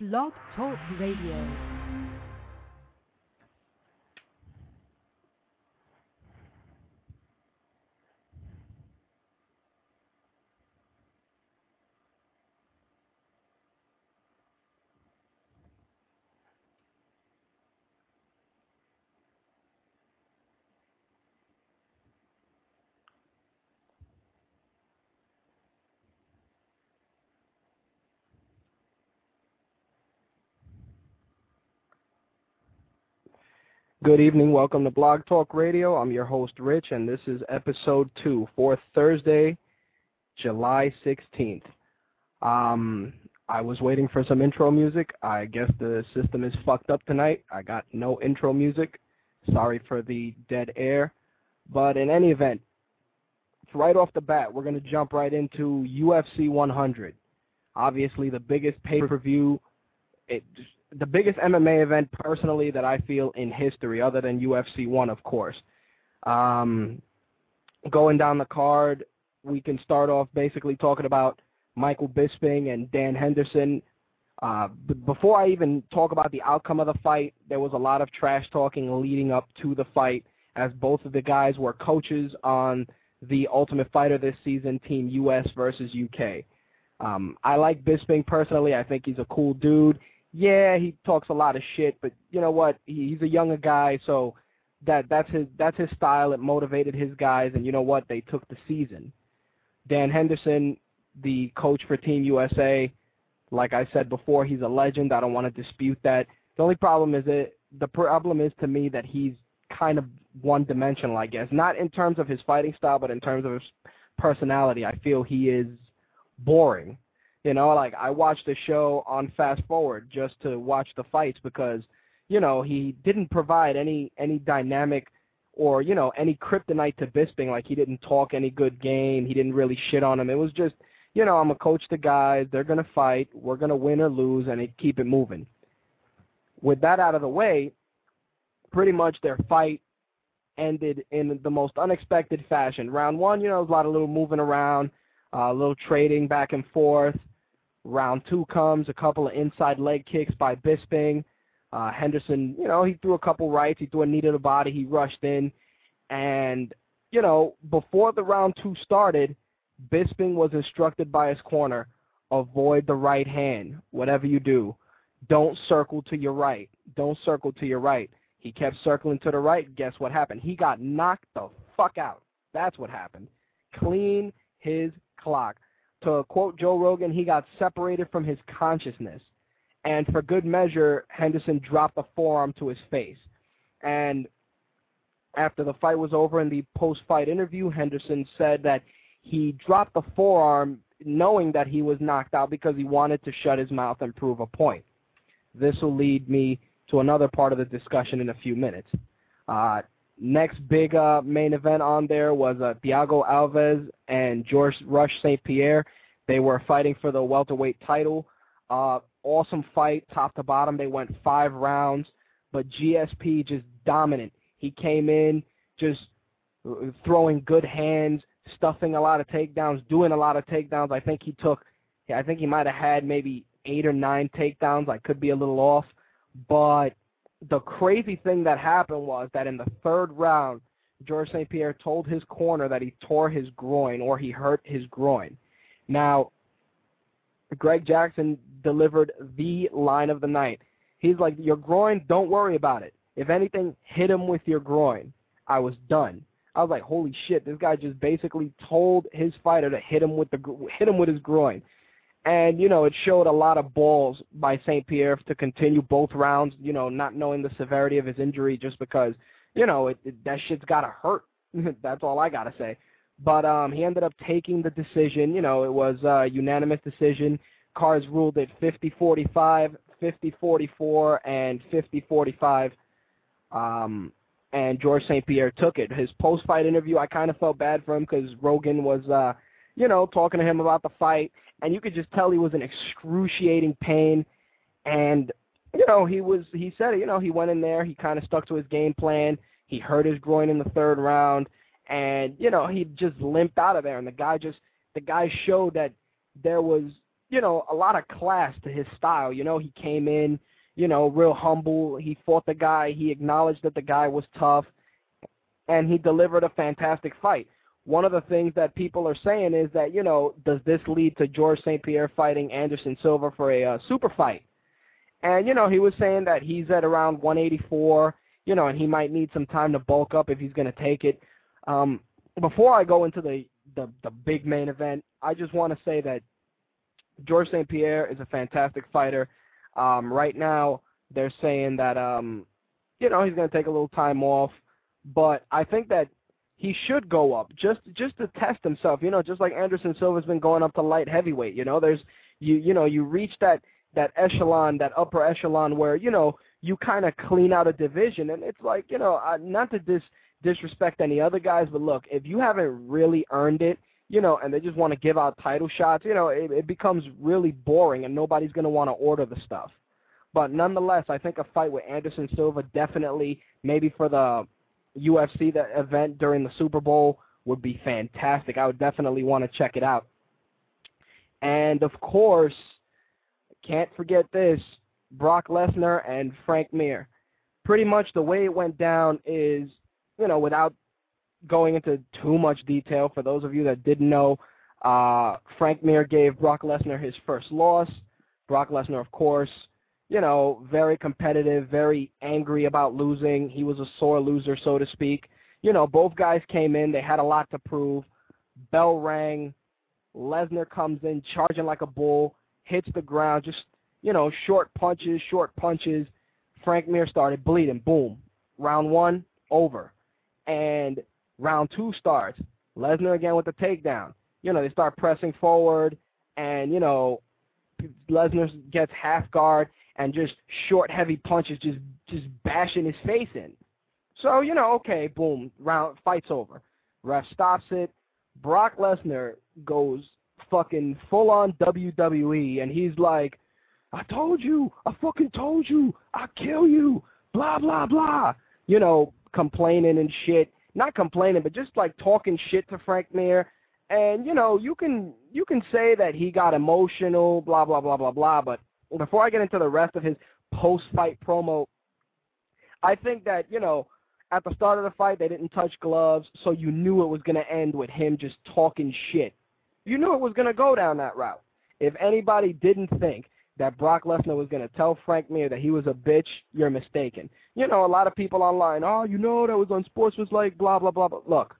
Blog Talk Radio. Good evening. Welcome to Blog Talk Radio. I'm your host, Rich, and this is episode two for Thursday, July 16th. Um, I was waiting for some intro music. I guess the system is fucked up tonight. I got no intro music. Sorry for the dead air. But in any event, right off the bat, we're going to jump right into UFC 100. Obviously, the biggest pay-per-view. It, the biggest MMA event personally that I feel in history, other than UFC one, of course. Um, going down the card, we can start off basically talking about Michael Bisping and Dan Henderson. Uh, before I even talk about the outcome of the fight, there was a lot of trash talking leading up to the fight, as both of the guys were coaches on the Ultimate Fighter this season, Team US versus UK. Um, I like Bisping personally. I think he's a cool dude yeah, he talks a lot of shit, but you know what? He's a younger guy, so that that's his that's his style. It motivated his guys, and you know what? They took the season. Dan Henderson, the coach for Team USA, like I said before, he's a legend. I don't want to dispute that. The only problem is it the problem is to me that he's kind of one-dimensional, I guess. Not in terms of his fighting style, but in terms of his personality. I feel he is boring. You know, like I watched the show on fast forward just to watch the fights because, you know, he didn't provide any any dynamic or, you know, any kryptonite to Bisping. Like he didn't talk any good game. He didn't really shit on him. It was just, you know, I'm a coach the guys, they're gonna fight, we're gonna win or lose and it, keep it moving. With that out of the way, pretty much their fight ended in the most unexpected fashion. Round one, you know, a lot of little moving around, uh, a little trading back and forth. Round two comes, a couple of inside leg kicks by Bisping. Uh, Henderson, you know, he threw a couple rights. He threw a knee to the body. He rushed in. And, you know, before the round two started, Bisping was instructed by his corner, avoid the right hand, whatever you do. Don't circle to your right. Don't circle to your right. He kept circling to the right. Guess what happened? He got knocked the fuck out. That's what happened. Clean his clock to quote Joe Rogan, he got separated from his consciousness. And for good measure, Henderson dropped a forearm to his face. And after the fight was over in the post-fight interview, Henderson said that he dropped the forearm knowing that he was knocked out because he wanted to shut his mouth and prove a point. This will lead me to another part of the discussion in a few minutes. Uh, next big uh, main event on there was uh, Thiago Alves and George Rush St. Pierre. They were fighting for the welterweight title. Uh, awesome fight, top to bottom. They went five rounds, but GSP just dominant. He came in just throwing good hands, stuffing a lot of takedowns, doing a lot of takedowns. I think he took, I think he might have had maybe eight or nine takedowns. I could be a little off, but the crazy thing that happened was that in the third round, George St. Pierre told his corner that he tore his groin or he hurt his groin. Now, Greg Jackson delivered the line of the night. He's like, Your groin, don't worry about it. If anything, hit him with your groin. I was done. I was like, holy shit, this guy just basically told his fighter to hit him with the hit him with his groin. And, you know, it showed a lot of balls by St. Pierre to continue both rounds, you know, not knowing the severity of his injury just because, you know, it, it, that shit's got to hurt. That's all I got to say. But um, he ended up taking the decision. You know, it was a unanimous decision. Cards ruled it 50-45, 50-44, and 50-45. Um, and George St. Pierre took it. His post-fight interview, I kind of felt bad for him because Rogan was, uh, you know, talking to him about the fight and you could just tell he was in excruciating pain. And you know, he was he said you know, he went in there, he kind of stuck to his game plan. He hurt his groin in the third round, and you know, he just limped out of there. And the guy just the guy showed that there was you know, a lot of class to his style. You know, he came in, you know, real humble. He fought the guy. He acknowledged that the guy was tough, and he delivered a fantastic fight. One of the things that people are saying is that, you know, does this lead to George St. Pierre fighting Anderson Silva for a uh, super fight? And, you know, he was saying that he's at around 184, you know, and he might need some time to bulk up if he's going to take it. Um, before I go into the, the, the big main event, I just want to say that George St. Pierre is a fantastic fighter. Um, right now, they're saying that um, you know he's going to take a little time off, but I think that he should go up just just to test himself. You know, just like Anderson Silva's been going up to light heavyweight. You know, there's you you know you reach that that echelon, that upper echelon where you know you kind of clean out a division, and it's like you know uh, not to dis disrespect any other guys, but look, if you haven't really earned it you know, and they just want to give out title shots, you know, it, it becomes really boring and nobody's going to want to order the stuff. But nonetheless, I think a fight with Anderson Silva definitely, maybe for the UFC the event during the Super Bowl, would be fantastic. I would definitely want to check it out. And of course, can't forget this Brock Lesnar and Frank Mir. Pretty much the way it went down is, you know, without going into too much detail, for those of you that didn't know, uh, Frank Mir gave Brock Lesnar his first loss. Brock Lesnar, of course, you know, very competitive, very angry about losing. He was a sore loser, so to speak. You know, both guys came in. They had a lot to prove. Bell rang. Lesnar comes in charging like a bull, hits the ground, just, you know, short punches, short punches. Frank Mir started bleeding. Boom. Round one, over. And Round two starts. Lesnar again with the takedown. You know, they start pressing forward, and, you know, Lesnar gets half guard and just short, heavy punches, just just bashing his face in. So, you know, okay, boom, round fight's over. Ref stops it. Brock Lesnar goes fucking full on WWE, and he's like, I told you, I fucking told you, I'll kill you, blah, blah, blah. You know, complaining and shit not complaining, but just like talking shit to Frank Mir. And you know, you can you can say that he got emotional, blah blah blah blah blah. But before I get into the rest of his post-fight promo, I think that you know at the start of the fight they didn't touch gloves, so you knew it was going to end with him just talking shit. You knew it was going to go down that route. If anybody didn't think that Brock Lesnar was going to tell Frank Mir that he was a bitch, you're mistaken. You know, a lot of people online, oh, you know, that was on Sports was like blah, blah, blah, blah. Look,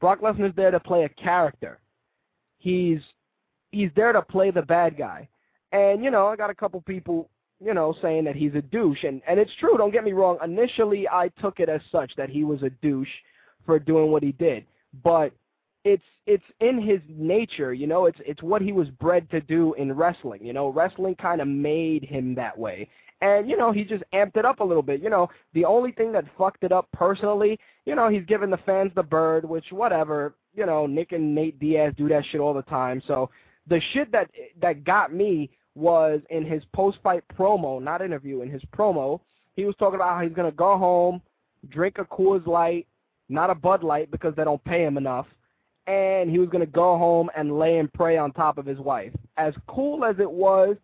Brock Lesnar's there to play a character. He's he's there to play the bad guy. And, you know, I got a couple people, you know, saying that he's a douche. And, and it's true, don't get me wrong. Initially, I took it as such that he was a douche for doing what he did. But it's it's in his nature, you know. It's it's what he was bred to do in wrestling. You know, wrestling kind of made him that way. And you know, he just amped it up a little bit. You know, the only thing that fucked it up personally, you know, he's giving the fans the bird, which whatever. You know, Nick and Nate Diaz do that shit all the time. So the shit that that got me was in his post-fight promo, not interview, in his promo, he was talking about how he's gonna go home, drink a Coors Light, not a Bud Light because they don't pay him enough and he was to go home and lay and pray on top of his wife. As cool as it was,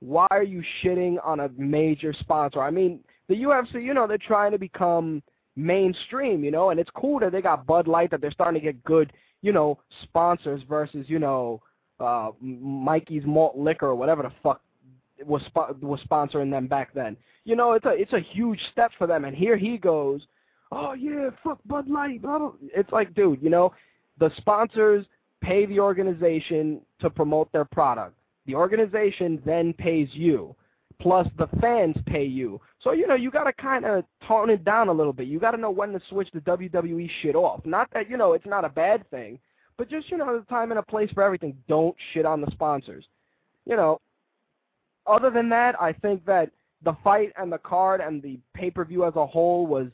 why are you shitting on a major sponsor? I mean, the UFC, you know, they're trying to become mainstream, you know, and it's cool that they got Bud Light, that they're starting to get good, you know, sponsors versus, you know, uh, Mikey's Malt Liquor or whatever the fuck was was sponsoring them back then. You know, it's a it's a huge step for them, and here he goes. Oh yeah, fuck Bud Light. Blah, blah. It's like, dude, you know, the sponsors pay the organization to promote their product. The organization then pays you. Plus the fans pay you. So, you know, you got to kind of tone it down a little bit. You got to know when to switch the WWE shit off. Not that, you know, it's not a bad thing, but just, you know, a time and a place for everything. Don't shit on the sponsors. You know, other than that, I think that the fight and the card and the pay-per-view as a whole was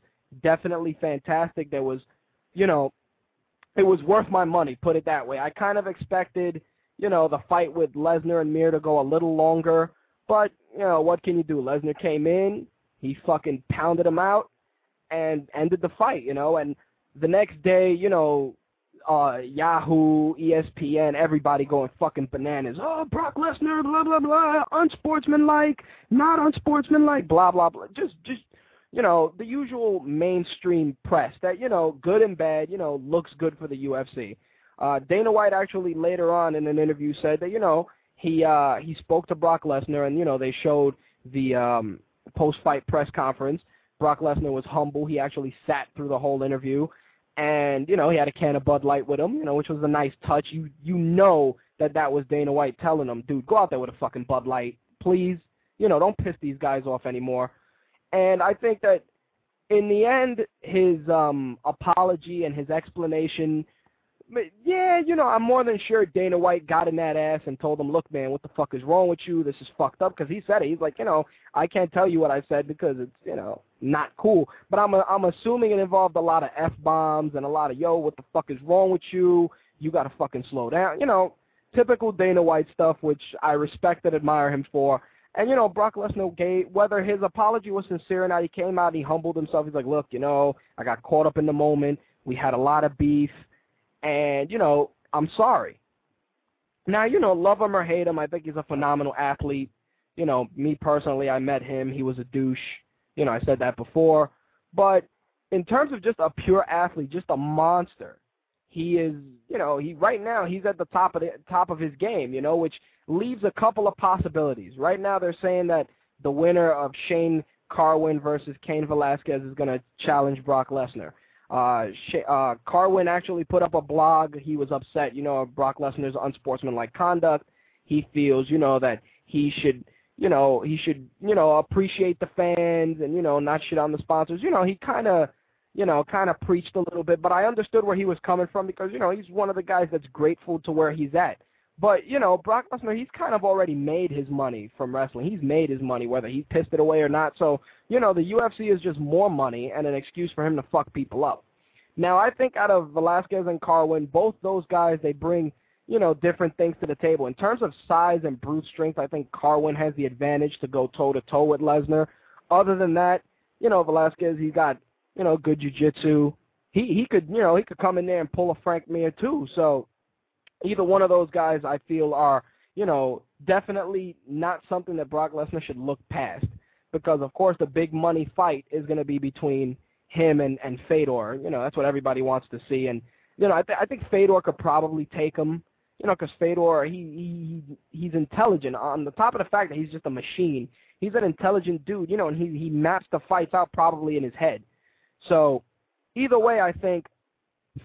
definitely fantastic. There was, you know, it was worth my money, put it that way. I kind of expected, you know, the fight with Lesnar and Mir to go a little longer, but, you know, what can you do? Lesnar came in, he fucking pounded him out, and ended the fight, you know, and the next day, you know, uh, Yahoo, ESPN, everybody going fucking bananas. Oh, Brock Lesnar, blah blah blah, unsportsmanlike, not unsportsmanlike, blah blah blah. Just just you know the usual mainstream press that you know good and bad, you know looks good for the UFC. Uh, Dana White actually later on in an interview said that you know he uh, he spoke to Brock Lesnar and you know they showed the um, post fight press conference. Brock Lesnar was humble. He actually sat through the whole interview and you know he had a can of Bud Light with him, you know, which was a nice touch. You you know that that was Dana White telling him, dude, go out there with a fucking Bud Light, please. You know, don't piss these guys off anymore. And I think that in the end, his um apology and his explanation yeah, you know, I'm more than sure Dana White got in that ass and told him, look, man, what the fuck is wrong with you? This is fucked up. Because he said it. He's like, you know, I can't tell you what I said because it's, you know, not cool. But I'm, a, I'm assuming it involved a lot of F-bombs and a lot of, yo, what the fuck is wrong with you? You got to fucking slow down. You know, typical Dana White stuff, which I respect and admire him for. And, you know, Brock Lesnar gave, whether his apology was sincere or not, he came out and he humbled himself. He's like, look, you know, I got caught up in the moment. We had a lot of beef and, you know, I'm sorry. Now, you know, love him or hate him, I think he's a phenomenal athlete. You know, me personally, I met him. He was a douche. You know, I said that before. But in terms of just a pure athlete, just a monster, he is, you know, he right now he's at the top of the top of his game, you know, which leaves a couple of possibilities. Right now they're saying that the winner of Shane Carwin versus Cain Velasquez is going to challenge Brock Lesnar. Uh, uh, Carwin actually put up a blog. He was upset, you know, Brock Lesnar's unsportsmanlike conduct. He feels, you know, that he should, you know, he should, you know, appreciate the fans and, you know, not shit on the sponsors. You know, he kind of, you know, kind of preached a little bit, but I understood where he was coming from because, you know, he's one of the guys that's grateful to where he's at. But, you know, Brock Lesnar, he's kind of already made his money from wrestling. He's made his money, whether he pissed it away or not. So, you know, the UFC is just more money and an excuse for him to fuck people up. Now, I think out of Velasquez and Carwin, both those guys, they bring, you know, different things to the table. In terms of size and brute strength, I think Carwin has the advantage to go toe-to-toe with Lesnar. Other than that, you know, Velasquez, he's got, you know, good jiu-jitsu. He, he could, you know, he could come in there and pull a Frank Mir too. So either one of those guys I feel are, you know, definitely not something that Brock Lesnar should look past because of course the big money fight is going to be between him and and Fedor. You know, that's what everybody wants to see and you know, I, th- I think Fedor could probably take him, you know, because Fedor, he, he he's intelligent. On the top of the fact that he's just a machine, he's an intelligent dude, you know, and he he maps the fights out probably in his head. So, either way, I think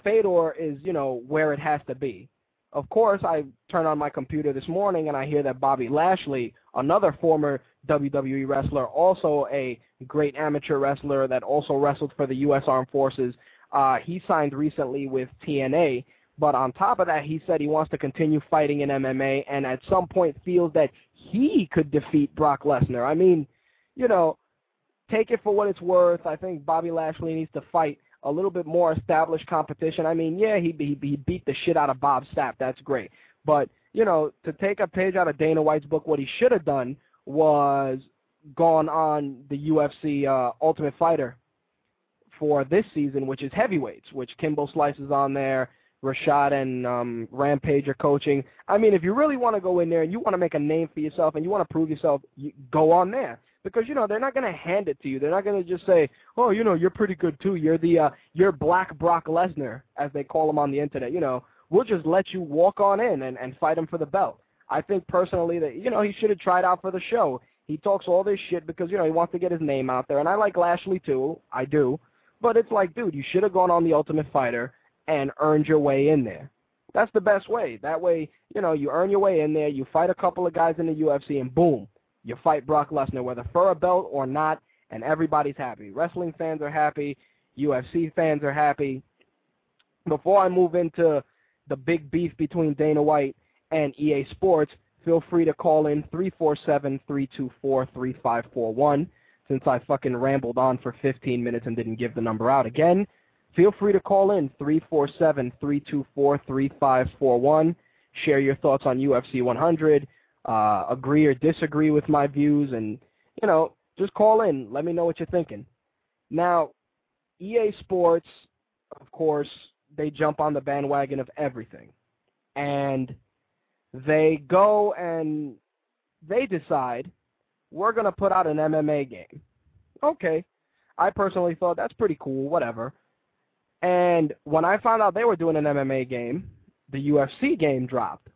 Fedor is, you know, where it has to be. Of course, I turn on my computer this morning and I hear that Bobby Lashley, another former WWE wrestler, also a great amateur wrestler that also wrestled for the U.S. Armed Forces, uh, he signed recently with TNA. But on top of that, he said he wants to continue fighting in MMA and at some point feels that he could defeat Brock Lesnar. I mean, you know, take it for what it's worth. I think Bobby Lashley needs to fight a little bit more established competition. I mean, yeah, he, he he beat the shit out of Bob Sapp. That's great. But you know, to take a page out of Dana White's book, what he should have done was gone on the UFC uh, Ultimate Fighter for this season, which is heavyweights, which Kimbo Slice is on there. Rashad and um, Rampage are coaching. I mean, if you really want to go in there and you want to make a name for yourself and you want to prove yourself, you go on there because you know they're not going to hand it to you. They're not going to just say, "Oh, you know, you're pretty good too. You're the uh, you're Black Brock Lesnar, as they call him on the internet." You know, we'll just let you walk on in and and fight him for the belt. I think personally that you know he should have tried out for the show. He talks all this shit because you know he wants to get his name out there, and I like Lashley too. I do, but it's like, dude, you should have gone on the Ultimate Fighter and earned your way in there. That's the best way. That way, you know, you earn your way in there. You fight a couple of guys in the UFC, and boom, you fight Brock Lesnar, whether for a belt or not, and everybody's happy. Wrestling fans are happy. UFC fans are happy. Before I move into the big beef between Dana White and EA Sports, feel free to call in 347-324-3541. Since I fucking rambled on for 15 minutes and didn't give the number out again, feel free to call in 347-324-3541. Share your thoughts on UFC 100 uh, agree or disagree with my views, and you know, just call in. Let me know what you're thinking. Now, EA Sports, of course, they jump on the bandwagon of everything. And they go and they decide we're going to put out an MMA game. Okay. I personally thought that's pretty cool, whatever. And when I found out they were doing an MMA game, the UFC game dropped.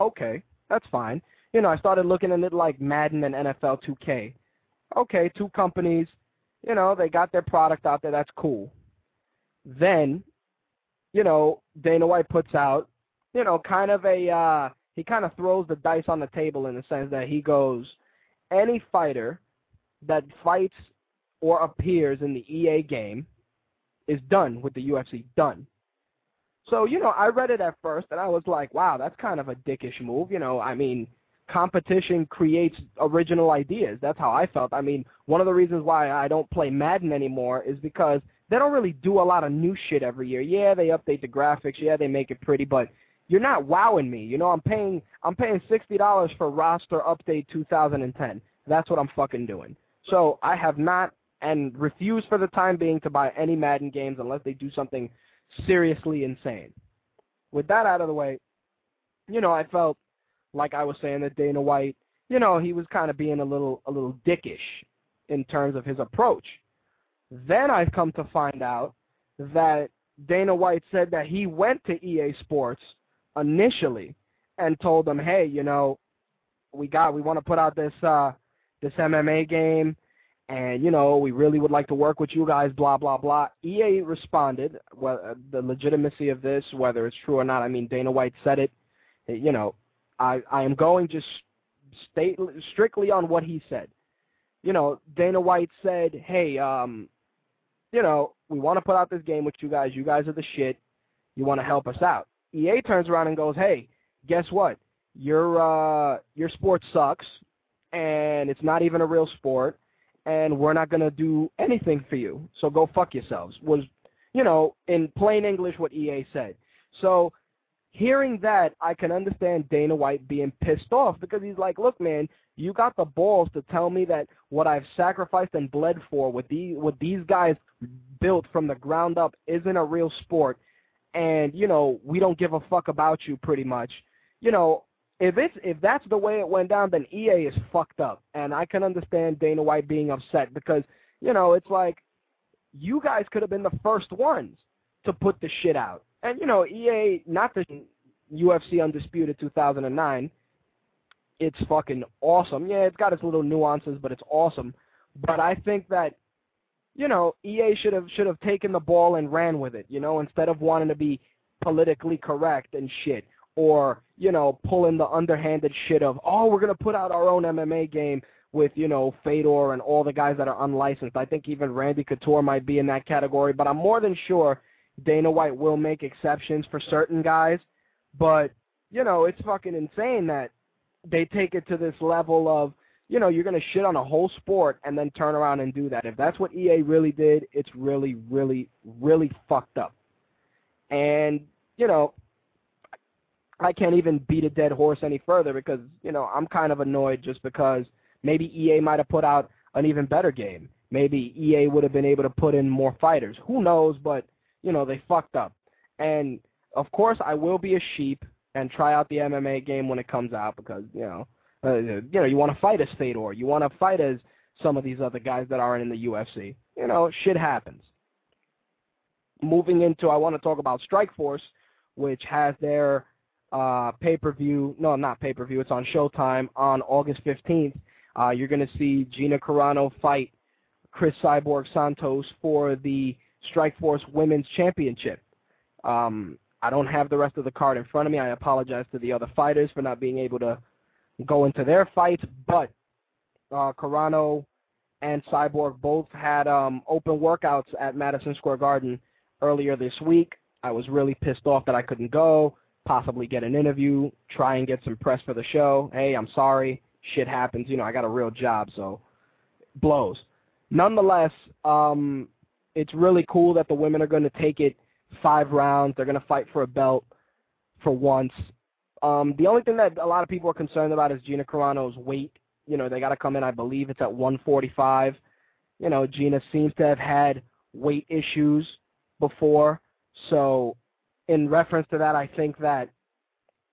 Okay, that's fine. You know, I started looking at it like Madden and NFL 2K. Okay, two companies, you know, they got their product out there, that's cool. Then, you know, Dana White puts out, you know, kind of a uh he kind of throws the dice on the table in the sense that he goes, any fighter that fights or appears in the EA game is done with the UFC, done. So, you know, I read it at first and I was like, wow, that's kind of a dickish move. You know, I mean, competition creates original ideas. That's how I felt. I mean, one of the reasons why I don't play Madden anymore is because they don't really do a lot of new shit every year. Yeah, they update the graphics. Yeah, they make it pretty, but you're not wowing me. You know, I'm paying I'm paying sixty dollars for roster update 2010. That's what I'm fucking doing. So I have not and refuse for the time being to buy any Madden games unless they do something seriously insane. With that out of the way, you know, I felt like I was saying that Dana White, you know, he was kind of being a little a little dickish in terms of his approach. Then I've come to find out that Dana White said that he went to EA Sports initially and told them, "Hey, you know, we got we want to put out this uh this MMA game and you know we really would like to work with you guys blah blah blah. Ea responded well uh, the legitimacy of this whether it's true or not i mean dana white said it you know i i am going just state strictly on what he said. You know dana white said hey um you know we want to put out this game with you guys. You guys are the shit. You want to help us out. Ea turns around and goes hey guess what? Your uh your sport sucks and it's not even a real sport and we're not going to do anything for you. So go fuck yourselves. Was, you know, in plain English what EA said. So hearing that, I can understand Dana White being pissed off because he's like, look, man, you got the balls to tell me that what I've sacrificed and bled for, what these, what these guys built from the ground up, isn't a real sport, and you know we don't give a fuck about you, pretty much. You know, if it's if that's the way it went down, then EA is fucked up, and I can understand Dana White being upset because you know it's like you guys could have been the first ones to put the shit out, and you know EA, not the UFC Undisputed 2009. It's fucking awesome. Yeah, it's got its little nuances, but it's awesome. But I think that you know EA should have should have taken the ball and ran with it. You know, instead of wanting to be politically correct and shit or you know pulling the underhanded shit of oh we're gonna put out our own MMA game with you know Fedor and all the guys that are unlicensed. I think even Randy Couture might be in that category, but I'm more than sure Dana White will make exceptions for certain guys. But you know it's fucking insane that they take it to this level of you know you're gonna shit on a whole sport and then turn around and do that. If that's what EA really did, it's really really really fucked up. And you know I can't even beat a dead horse any further because, you know, I'm kind of annoyed just because maybe EA might have put out an even better game. Maybe EA would have been able to put in more fighters. Who knows, but, you know, they fucked up. And, of course, I will be a sheep and try out the MMA game when it comes out because, you know, uh, you know, you want to fight as Fedor. You want to fight as some of these other guys that aren't in the UFC. You know, shit happens. Moving into, I want to talk about Strikeforce, which has their uh, pay-per-view. No, not pay-per-view. It's on Showtime on August 15th. Uh, you're going to see Gina Carano fight Cris Cyborg Santos for the Strikeforce Women's Championship. Um, I don't have the rest of the card in front of me. I apologize to the other fighters for not being able to go into their fights, but uh, Carano and Cyborg both had um, open workouts at Madison Square Garden earlier this week. I was really pissed off that I couldn't go possibly get an interview, try and get some press for the show. Hey, I'm sorry, shit happens. You know, I got a real job, so blows. Nonetheless, um, it's really cool that the women are going to take it five rounds. They're going to fight for a belt for once. Um, the only thing that a lot of people are concerned about is Gina Carano's weight. You know, they got to come in, I believe it's at 145. You know, Gina seems to have had weight issues before. So, in reference to that, I think that,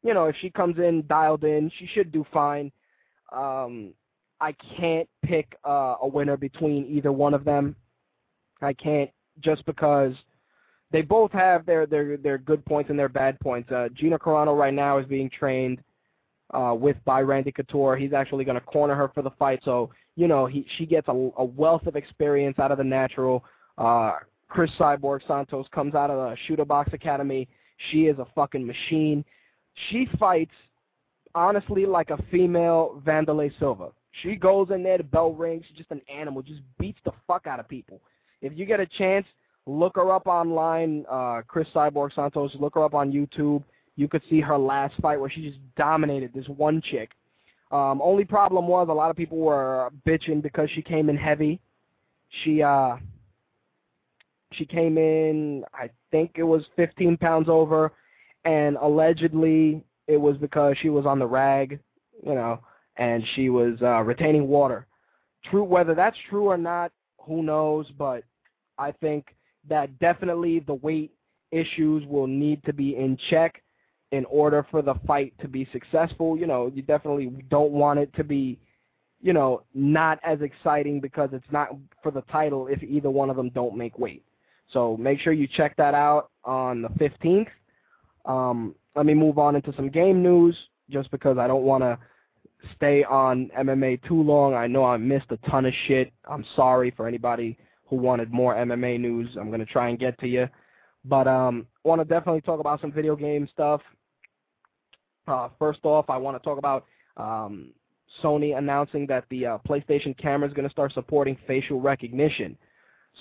you know, if she comes in dialed in, she should do fine. Um, I can't pick uh, a winner between either one of them. I can't just because they both have their their their good points and their bad points. Uh, Gina Carano right now is being trained uh, with by Randy Couture. He's actually going to corner her for the fight, so you know he she gets a, a wealth of experience out of the natural. Uh, Cris Cyborg Santos comes out of the Chute Boxe Academy. She is a fucking machine. She fights honestly like a female Wanderlei Silva. She goes in there, the bell rings, she's just an animal, just beats the fuck out of people. If you get a chance, look her up online, uh, Cris Cyborg Santos, look her up on YouTube. You could see her last fight where she just dominated this one chick. Um, only problem was a lot of people were bitching because she came in heavy. She uh she came in I think it was 15 pounds over and allegedly it was because she was on the rag, you know, and she was uh retaining water. True whether that's true or not, who knows, but I think that definitely the weight issues will need to be in check in order for the fight to be successful. You know, you definitely don't want it to be, you know, not as exciting because it's not for the title if either one of them don't make weight. So make sure you check that out on the 15th. Um, let me move on into some game news just because I don't want to stay on MMA too long. I know I missed a ton of shit. I'm sorry for anybody who wanted more MMA news. I'm going to try and get to you. But um, want to definitely talk about some video game stuff. Uh, first off, I want to talk about um, Sony announcing that the uh, PlayStation camera is going to start supporting facial recognition.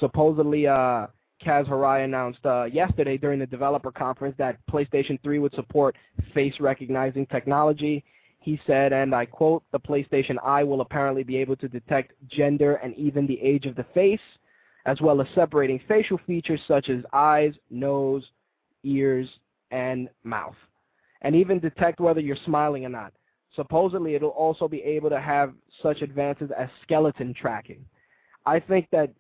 Supposedly, uh, Kaz Hirai announced uh, yesterday during the developer conference that PlayStation 3 would support face recognizing technology. He said, and I quote, the PlayStation Eye will apparently be able to detect gender and even the age of the face, as well as separating facial features such as eyes, nose, ears, and mouth and even detect whether you're smiling or not. Supposedly, it'll also be able to have such advances as skeleton tracking. I think that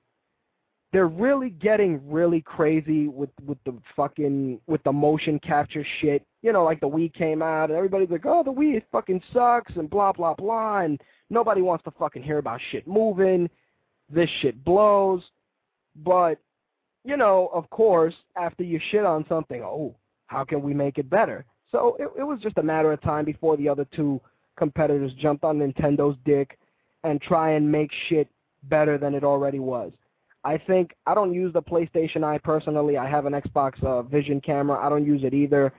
they're really getting really crazy with with the fucking with the motion capture shit. You know, like the Wii came out and everybody's like, "Oh, the Wii fucking sucks" and blah blah blah, and nobody wants to fucking hear about shit moving. This shit blows. But you know, of course, after you shit on something, oh, how can we make it better? So it, it was just a matter of time before the other two competitors jumped on Nintendo's dick and try and make shit better than it already was. I think I don't use the PlayStation Eye personally. I have an Xbox uh, Vision camera. I don't use it either.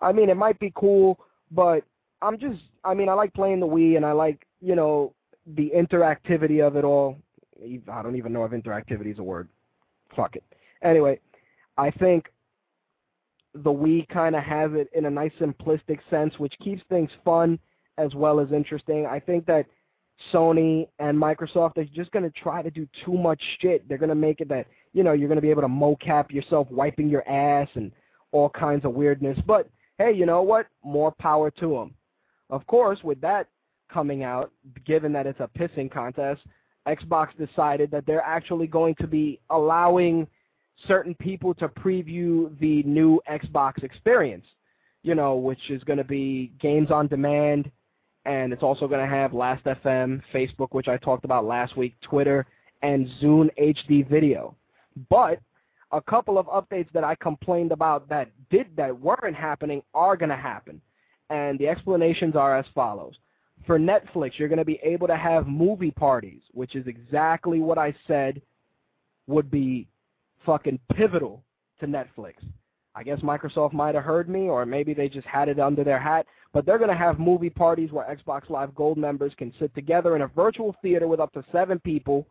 I mean, it might be cool, but I'm just I mean, I like playing the Wii and I like, you know, the interactivity of it all. I don't even know if interactivity is a word. Fuck it. Anyway, I think the Wii kind of has it in a nice simplistic sense, which keeps things fun as well as interesting. I think that Sony and Microsoft are just going to try to do too much shit. They're going to make it that, you know, you're going to be able to mocap yourself wiping your ass and all kinds of weirdness. But, hey, you know what? More power to them. Of course, with that coming out, given that it's a pissing contest, Xbox decided that they're actually going to be allowing – certain people to preview the new Xbox experience, you know, which is going to be games on demand, and it's also going to have Last.fm, Facebook, which I talked about last week, Twitter, and Zune HD video. But a couple of updates that I complained about that did that weren't happening are going to happen, and the explanations are as follows. For Netflix, you're going to be able to have movie parties, which is exactly what I said would be fucking pivotal to Netflix. I guess Microsoft might have heard me, or maybe they just had it under their hat. But they're going to have movie parties where Xbox Live Gold members can sit together in a virtual theater with up to seven people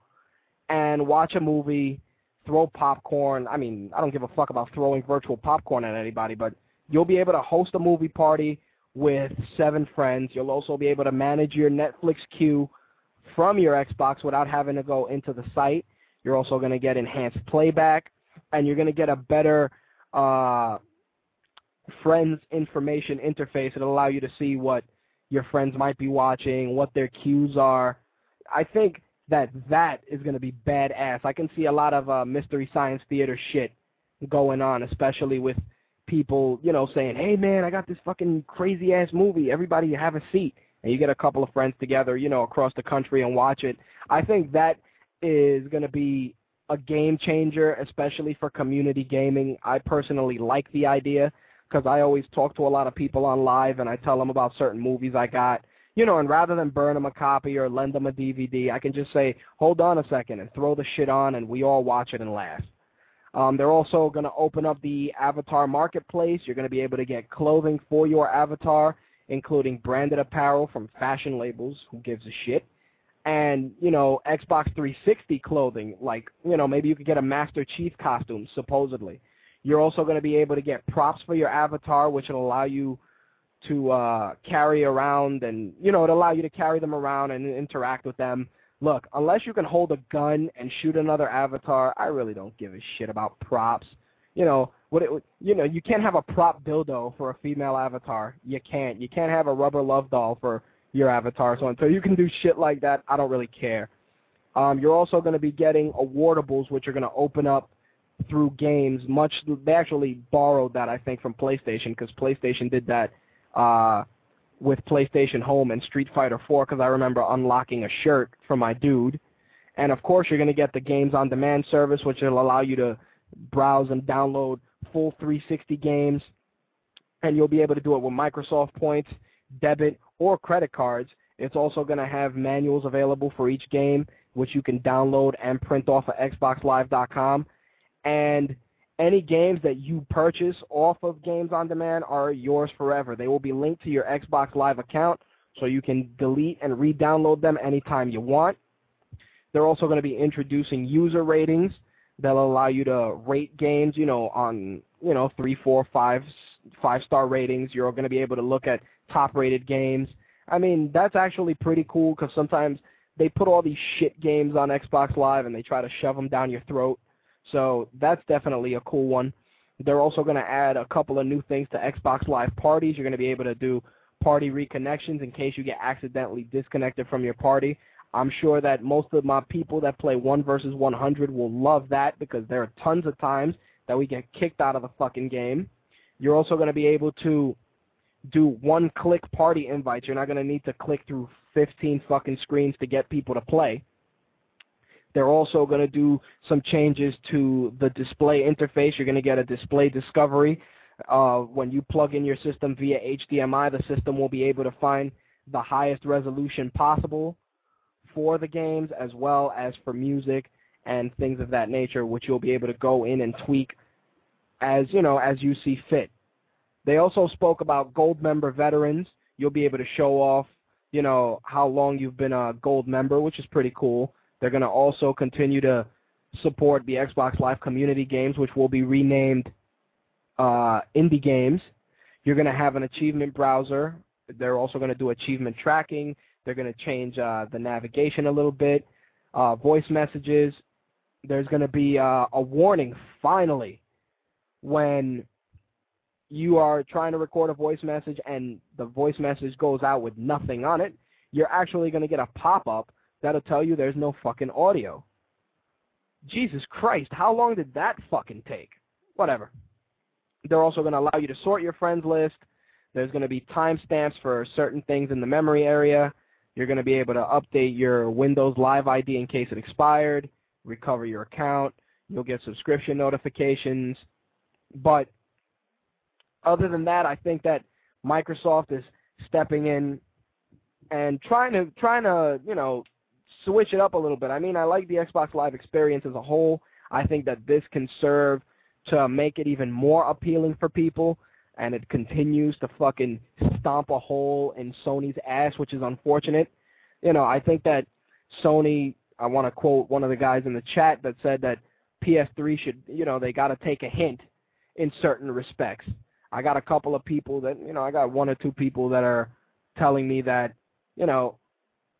and watch a movie, throw popcorn. I mean, I don't give a fuck about throwing virtual popcorn at anybody, but you'll be able to host a movie party with seven friends. You'll also be able to manage your Netflix queue from your Xbox without having to go into the site. You're also going to get enhanced playback, and you're going to get a better uh, friends information interface. It'll allow you to see what your friends might be watching, what their queues are. I think that that is going to be badass. I can see a lot of uh, mystery science theater shit going on, especially with people, you know, saying, "Hey man, I got this fucking crazy ass movie. Everybody have a seat." And you get a couple of friends together, you know, across the country and watch it. I think that is going to be a game changer, especially for community gaming. I personally like the idea because I always talk to a lot of people on live and I tell them about certain movies I got. You know, and rather than burn them a copy or lend them a DVD, I can just say, hold on a second and throw the shit on and we all watch it and laugh. Um, they're also going to open up the Avatar Marketplace. You're going to be able to get clothing for your avatar, including branded apparel from fashion labels. Who gives a shit? And, you know, Xbox 360 clothing. Like, you know, maybe you could get a Master Chief costume, supposedly. You're also going to be able to get props for your avatar, which will allow you to uh, carry around and, you know, it'll allow you to carry them around and interact with them look, unless you can hold a gun and shoot another avatar, I really don't give a shit about props. You know, what it you know, you can't have a prop dildo for a female avatar. You can't. You can't have a rubber love doll for your avatar. So until you can do shit like that, I don't really care. Um, you're also going to be getting awardables, which are going to open up through games. Much they actually borrowed that I think from PlayStation because PlayStation did that uh, with PlayStation Home and Street Fighter 4 because I remember unlocking a shirt for my dude. And of course, you're going to get the games on demand service, which will allow you to browse and download full 360 games. And you'll be able to do it with Microsoft points, debit, or credit cards. It's also going to have manuals available for each game, which you can download and print off of XboxLive.com. And any games that you purchase off of Games on Demand are yours forever. They will be linked to your Xbox Live account, so you can delete and re-download them anytime you want. They're also going to be introducing user ratings that'll allow you to rate games, you know, on you know three, four, five, five star ratings. You're going to be able to look at top rated games. I mean, that's actually pretty cool because sometimes they put all these shit games on Xbox Live and they try to shove them down your throat. So that's definitely a cool one. They're also going to add a couple of new things to Xbox Live parties. You're going to be able to do party reconnections in case you get accidentally disconnected from your party. I'm sure that most of my people that play 1 versus 100 will love that because there are tons of times that we get kicked out of the fucking game. You're also going to be able to do one-click party invites. You're not going to need to click through 15 fucking screens to get people to play. They're also going to do some changes to the display interface. You're going to get a display discovery. Uh, when you plug in your system via HDMI, the system will be able to find the highest resolution possible for the games as well as for music and things of that nature, which you'll be able to go in and tweak as you know as you see fit. They also spoke about gold member veterans. You'll be able to show off, you know, how long you've been a gold member, which is pretty cool. They're going to also continue to support the Xbox Live community games, which will be renamed uh, Indie Games. You're going to have an achievement browser. They're also going to do achievement tracking. They're going to change uh, the navigation a little bit. Uh, voice messages. There's going to be uh, a warning, finally, when you are trying to record a voice message and the voice message goes out with nothing on it. You're actually going to get a pop-up that'll tell you there's no fucking audio. Jesus Christ, how long did that fucking take? Whatever. They're also going to allow you to sort your friends list. There's going to be timestamps for certain things in the memory area. You're going to be able to update your Windows Live ID in case it expired, recover your account. You'll get subscription notifications. But other than that, I think that Microsoft is stepping in and trying to trying to, you know, switch it up a little bit. I mean, I like the Xbox Live experience as a whole. I think that this can serve to make it even more appealing for people, and it continues to fucking stomp a hole in Sony's ass, which is unfortunate. You know, I think that Sony, I want to quote one of the guys in the chat that said that PS3 should, you know, they got to take a hint in certain respects. I got a couple of people that, you know, I got one or two people that are telling me that, you know,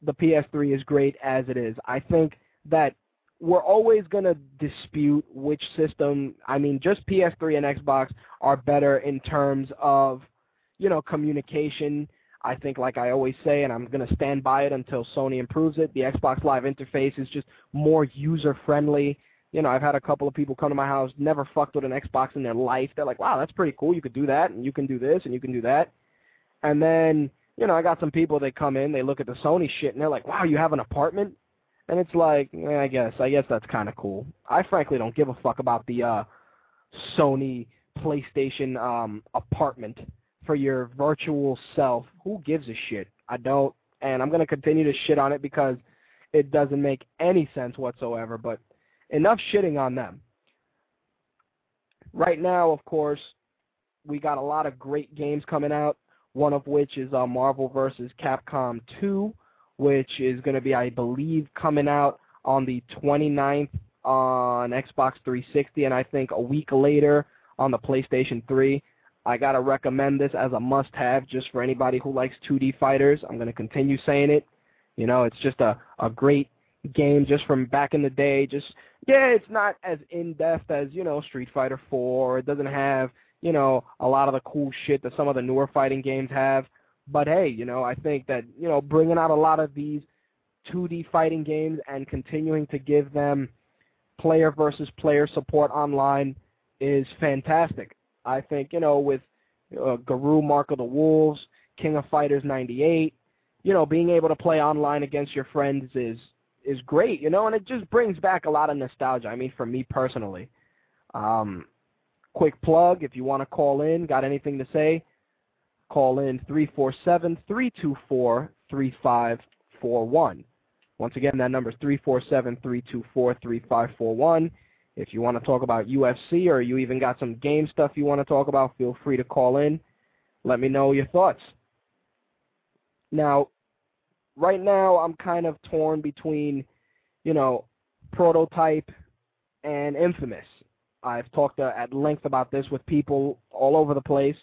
the PS3 is great as it is. I think that we're always going to dispute which system, I mean, just PS3 and Xbox are better in terms of, you know, communication. I think, like I always say, and I'm going to stand by it until Sony improves it, the Xbox Live interface is just more user-friendly You know, I've had a couple of people come to my house, never fucked with an Xbox in their life. They're like, wow, that's pretty cool. You could do that, and you can do this, and you can do that. And then, you know, I got some people, they come in, they look at the Sony shit, and they're like, wow, you have an apartment? And it's like, eh, I guess, I guess that's kind of cool. I frankly don't give a fuck about the uh, Sony PlayStation um, apartment for your virtual self. Who gives a shit? I don't, and I'm going to continue to shit on it because it doesn't make any sense whatsoever, but enough shitting on them. Right now, of course, we got a lot of great games coming out, one of which is uh, Marvel vs. Capcom 2, which is going to be, I believe, coming out on the 29th on Xbox 360, and I think a week later on the PlayStation 3. I got to recommend this as a must-have just for anybody who likes 2D fighters. I'm going to continue saying it. You know, it's just a, a great game just from back in the day. Just, yeah, it's not as in-depth as, you know, Street Fighter 4. It doesn't have, you know, a lot of the cool shit that some of the newer fighting games have. But hey, you know, I think that, you know, bringing out a lot of these 2D fighting games and continuing to give them player versus player support online is fantastic. I think, you know, with uh, Garou Mark of the Wolves, King of Fighters 98, you know, being able to play online against your friends is is great, you know, and it just brings back a lot of nostalgia. I mean, for me personally. Um, quick plug, if you want to call in, got anything to say, call in 347-324-3541. Once again, that number is 347-324-3541. If you want to talk about UFC or you even got some game stuff you want to talk about, feel free to call in. Let me know your thoughts. Now, right now I'm kind of torn between, you know, Prototype and Infamous. I've talked uh, at length about this with people all over the place.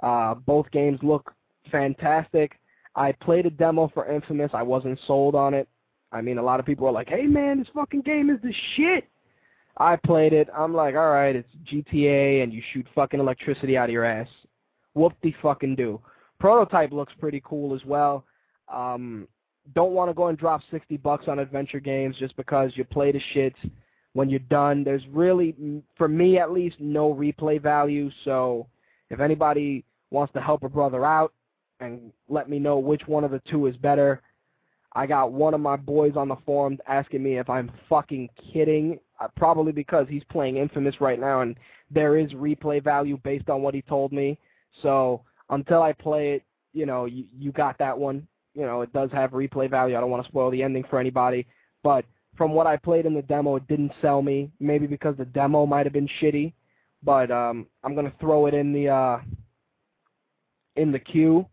Uh, both games look fantastic. I played a demo for Infamous. I wasn't sold on it. I mean, a lot of people are like, hey, man, this fucking game is the shit. I played it. I'm like, all right, it's GTA, and you shoot fucking electricity out of your ass. Whoop the fucking do. Prototype looks pretty cool as well. Um, don't want to go and drop 60 bucks on adventure games just because you play the shits. When you're done, there's really, for me at least, no replay value. So if anybody wants to help a brother out and let me know which one of the two is better, I got one of my boys on the forums asking me if I'm fucking kidding, uh, probably because he's playing Infamous right now and there is replay value based on what he told me. So until I play it, you know, you, you got that one. You know, it does have replay value. I don't want to spoil the ending for anybody. But from what I played in the demo, it didn't sell me. Maybe because the demo might have been shitty. But um, I'm to throw it in the uh, in the queue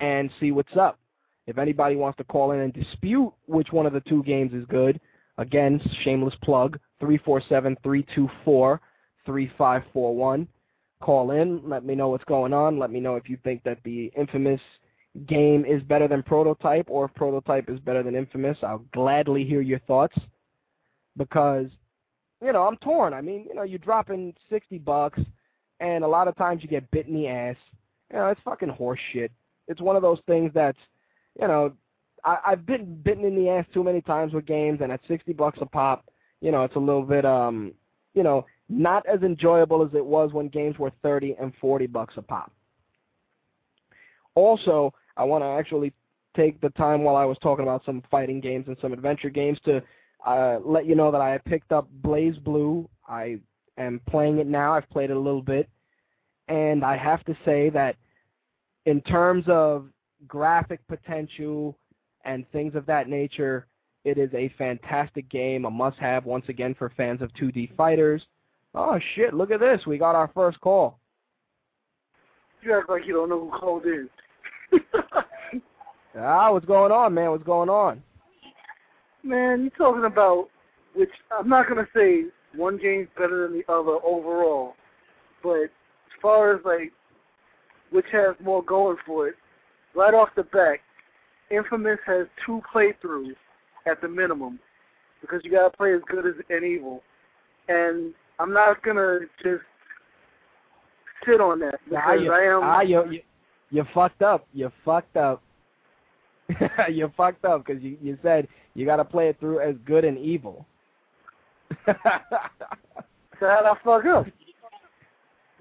and see what's up. If anybody wants to call in and dispute which one of the two games is good, again, shameless plug, 347-324-3541. Call in, let me know what's going on. Let me know if you think that the Infamous game is better than Prototype or if Prototype is better than Infamous. I'll gladly hear your thoughts because, you know, I'm torn. I mean, you know, you're dropping 60 bucks and a lot of times you get bit in the ass. You know, it's fucking horse shit. It's one of those things that's – you know, I, I've been bitten in the ass too many times with games, and at sixty bucks a pop, you know, it's a little bit, um, you know, not as enjoyable as it was when games were thirty and forty bucks a pop. Also, I want to actually take the time while I was talking about some fighting games and some adventure games to uh, let you know that I picked up BlazBlue. I am playing it now. I've played it a little bit, and I have to say that in terms of graphic potential and things of that nature, it is a fantastic game, a must-have once again for fans of 2D fighters. Oh shit, look at this. We got our first call. You act like you don't know who called in. Ah, what's going on, man? What's going on? Man, you're talking about which I'm not gonna say one game's better than the other overall, but as far as like which has more going for it, right off the bat, Infamous has two playthroughs at the minimum because you gotta play as good as an evil. And I'm not gonna just sit on that because ah, you, I am. Ah, you, you, you fucked up. You fucked up. you fucked up because you you said you gotta play it through as good and evil. so how'd I fuck up?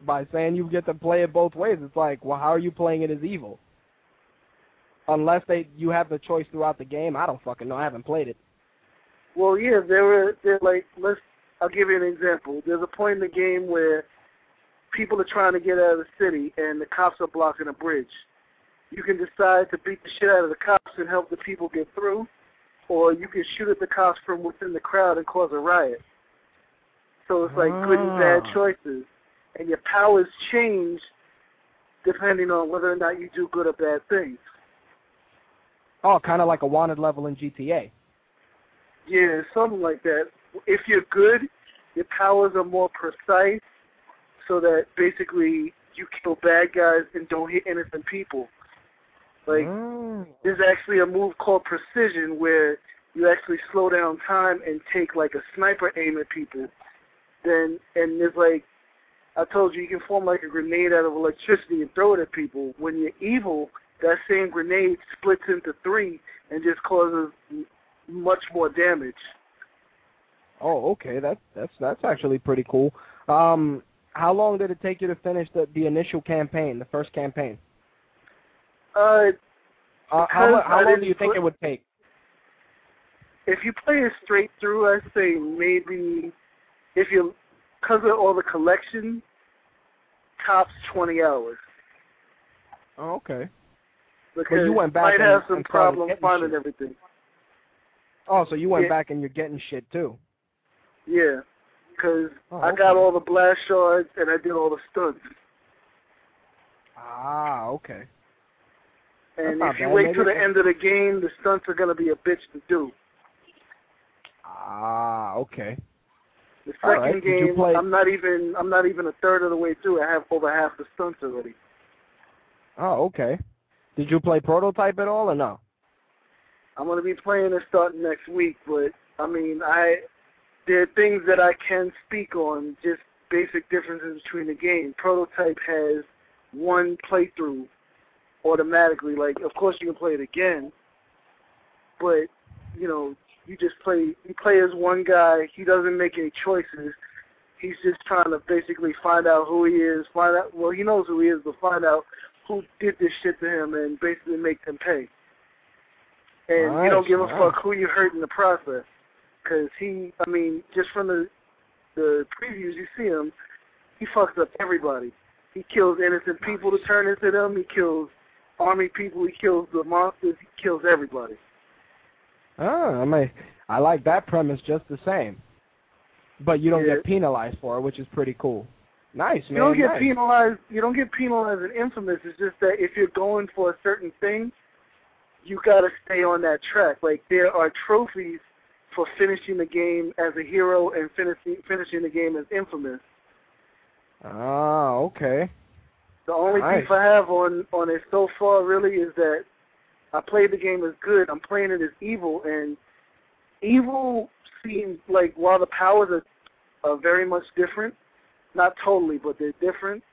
By saying you get to play it both ways, it's like, well, how are you playing it as evil? Unless they you have the choice throughout the game, I don't fucking know. I haven't played it. Well, yeah, there were they're like let's. I'll give you an example. There's a point in the game where people are trying to get out of the city and the cops are blocking a bridge. You can decide to beat the shit out of the cops and help the people get through, or you can shoot at the cops from within the crowd and cause a riot. So it's like good and bad Ah. choices, and your powers change depending on whether or not you do good or bad things. Oh, kind of like a wanted level in GTA. Yeah, something like that. If you're good, your powers are more precise, so that basically you kill bad guys and don't hit innocent people. Like Mm. there's actually a move called precision where you actually slow down time and take like a sniper aim at people. Then and there's like I told you you can form like a grenade out of electricity and throw it at people. When you're evil, that same grenade splits into three and just causes m- much more damage. Oh, okay. That's that's that's actually pretty cool. Um, how long did it take you to finish the the initial campaign, the first campaign? Uh, Uh, how how long do you think it would take? if you play it straight through, I'd say maybe if you because of all the collection, tops 20 hours. Oh, okay. Because you went back might and- have some problems finding shit. everything. Oh, so you went Yeah. back and you're getting shit too. Yeah, because Oh, I got all the blast shards and I did all the stunts. Ah, okay. And if you bad. wait till the end of the game, the stunts are gonna be a bitch to do. Ah, okay. The second right, game, play- I'm not even I'm not even a third of the way through. I have over half the stunts already. Oh, okay. Did you play prototype at all or no? I'm gonna be playing it starting next week, but I mean, I there are things that I can speak on, just basic differences between the game. Prototype has one playthrough automatically. Like, of course you can play it again, but you know, you just play. You play as one guy. He doesn't make any choices. He's just trying to basically find out who he is. Find out. Well, he knows who he is, but find out who did this shit to him, and basically make them pay. And you don't give a nice. fuck who you hurt in the process, because he. I mean, just from the the previews you see him, he fucks up everybody. He kills innocent people to turn into them. He kills army people. He kills the monsters. He kills everybody. Ah, I mean, I like that premise just the same. But you don't Yeah. get penalized for it, which is pretty cool. Nice, man. You don't get nice. penalized. You don't get penalized in Infamous. It's just that if you're going for a certain thing, you got to stay on that track. Like there are trophies for finishing the game as a hero and finishing finishing the game as Infamous. Ah, okay. The only Nice. beef I have on on it so far really is that I played the game as good. I'm playing it as evil, and evil seems like while the powers are are very much different, not totally, but they're different.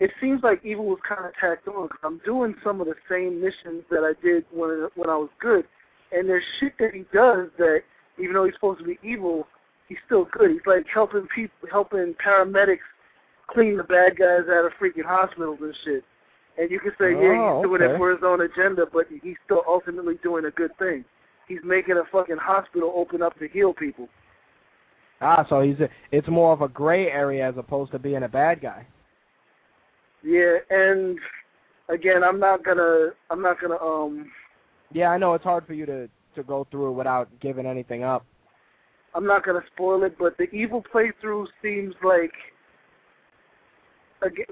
It seems like evil was kind of tacked on because I'm doing some of the same missions that I did when when I was good, and there's shit that he does that even though he's supposed to be evil, he's still good. He's like helping people, helping paramedics clean the bad guys out of freaking hospitals and shit. And you can say, yeah, Oh, he's doing okay. it for his own agenda, but he's still ultimately doing a good thing. He's making a fucking hospital open up to heal people. Ah, so he's a, it's more of a gray area as opposed to being a bad guy. Yeah, and again, I'm not gonna, I'm not gonna, um, Yeah, I know it's hard for you to to go through it without giving anything up. I'm not gonna spoil it, but the evil playthrough seems like,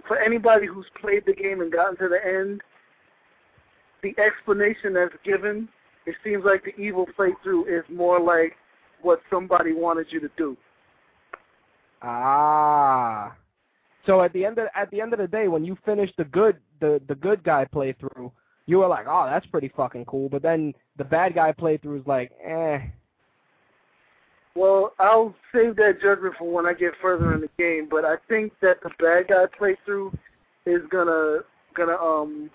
for anybody who's played the game and gotten to the end, the explanation that's given, it seems like the evil playthrough is more like what somebody wanted you to do. Ah. So at the end of at the end of the day, when you finish the good the the good guy playthrough, you were like, oh, that's pretty fucking cool. But then the bad guy playthrough is like, eh. Well, I'll save that judgment for when I get further in the game, but I think that the bad guy playthrough is gonna gonna um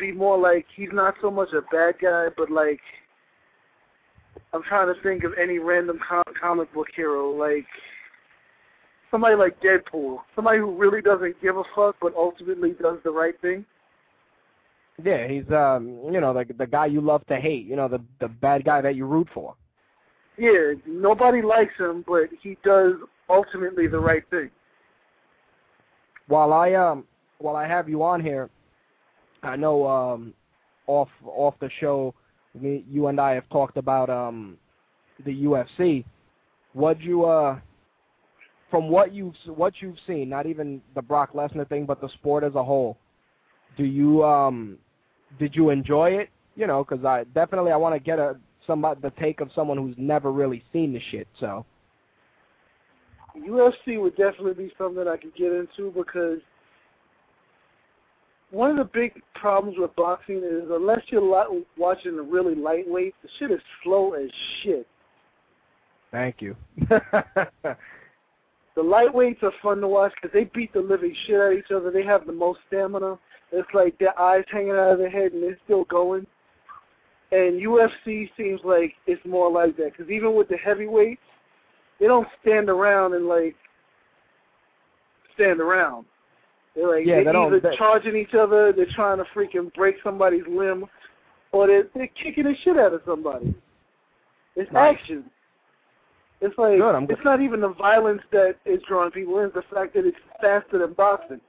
be more like he's not so much a bad guy, but like I'm trying to think of any random com- comic book hero, like somebody like Deadpool, somebody who really doesn't give a fuck but ultimately does the right thing. Yeah, he's um, you know, the the guy you love to hate. You know, the the bad guy that you root for. Yeah, nobody likes him, but he does ultimately the right thing. While I um, while I have you on here, I know um, off off the show, me, you and I have talked about um, the UFC. What you uh, from what you've what you've seen, not even the Brock Lesnar thing, but the sport as a whole, do you um, did you enjoy it? You know, because I definitely I want to get a somebody the take of someone who's never really seen the shit. So UFC would definitely be something I could get into because one of the big problems with boxing is unless you're li- watching the really lightweight, the shit is slow as shit. thank you. The lightweights are fun to watch because they beat the living shit out of each other. They have the most stamina. It's like their eyes hanging out of their head and they're still going. And UFC seems like it's more like that because even with the heavyweights, they don't stand around and like stand around. They're like Yeah, they're they either charging each other, they're trying to freaking break somebody's limb, or they're, they're kicking the shit out of somebody. It's Nice. action. It's like Good, it's not even the violence that is drawing people in; it's the fact that it's faster than boxing.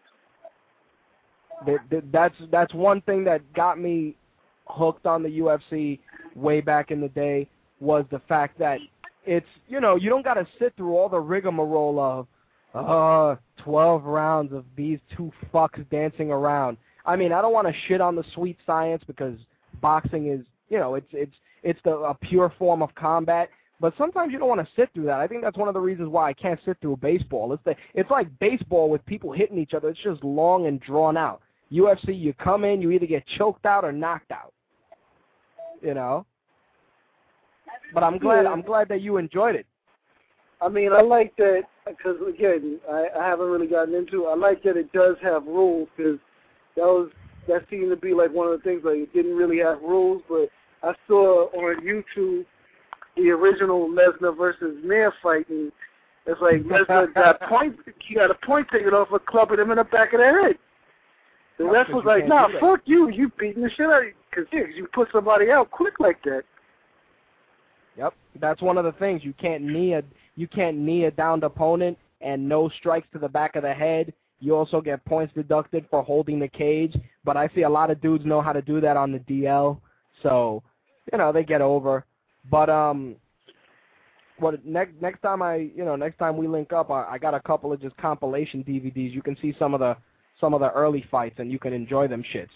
That, that, that's that's one thing that got me hooked on the UFC way back in the day was the fact that it's you know you don't got to sit through all the rigmarole of uh 12 rounds of these two fucks dancing around. I mean, I don't want to shit on the sweet science because boxing is you know it's it's it's the a pure form of combat. But sometimes you don't want to sit through that. I think that's one of the reasons why I can't sit through baseball. It's the it's like baseball with people hitting each other. It's just long and drawn out. UFC, you come in, you either get choked out or knocked out. You know. But I'm glad I'm glad that you enjoyed it. I mean, I like that because again, I, I haven't really gotten into. it. I like that it does have rules because that was that seemed to be like one of the things. Like it didn't really have rules, but I saw on YouTube the original Lesnar versus Mir fight, and it's like Lesnar got point. He got a point taken off for clubbing him in the back of the head. The That's was like, "Nah, fuck you. You beating the shit out of you because yeah, you put somebody out quick like that." Yep, that's one of the things you can't knee a you can't knee a downed opponent and no strikes to the back of the head. You also get points deducted for holding the cage, but I see a lot of dudes know how to do that on the DL, so you know they get over. But um, what next next time I you know next time we link up, I, I got a couple of just compilation DVDs. You can see some of the some of the early fights and you can enjoy them shits.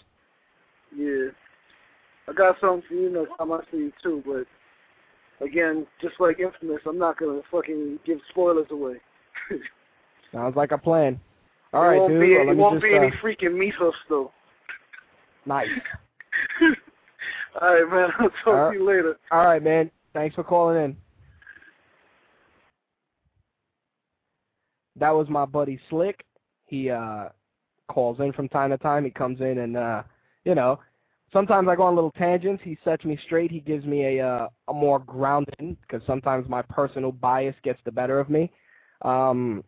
Yeah. I got something for you next time I see you too, but again, just like Infamous, I'm not gonna fucking give spoilers away. Sounds like a plan. All right, won't dude. Be, well, it won't just, be uh, any freaking meat hoofs though. nice. All right, man. I'll talk All to you later. All right, man. Thanks for calling in. That was my buddy Slick. He uh calls in from time to time. He comes in and uh you know, sometimes I go on little tangents. He sets me straight. He gives me a uh, a more grounded because sometimes my personal bias gets the better of me. Um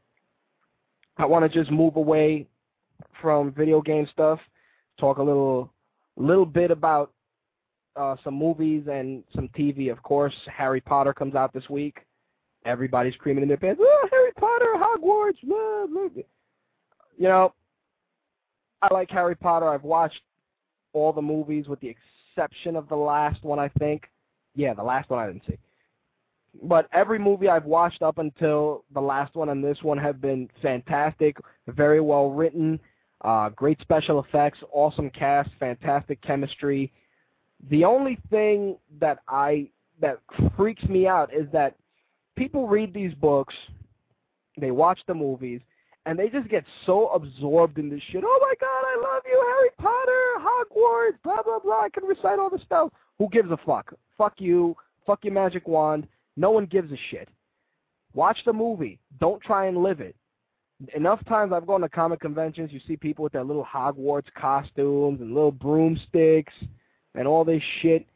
I want to just move away from video game stuff, talk a little little bit about uh, some movies and some TV. Of course, Harry Potter comes out this week. Everybody's screaming in their pants, oh, Harry Potter, Hogwarts, blah, blah. You know, I like Harry Potter. I've watched all the movies with the exception of the last one, I think. Yeah, the last one I didn't see. But every movie I've watched up until the last one and this one have been fantastic, very well written, uh, great special effects, awesome cast, fantastic chemistry. The only thing that I that freaks me out is that people read these books, they watch the movies, and they just get so absorbed in this shit. Oh my god, I love you, Harry Potter, Hogwarts, blah blah blah. I can recite all this stuff. Who gives a fuck? Fuck you. Fuck your magic wand. No one gives a shit. Watch the movie. Don't try and live it. Enough times I've gone to comic conventions, you see people with their little Hogwarts costumes and little broomsticks and all this shit.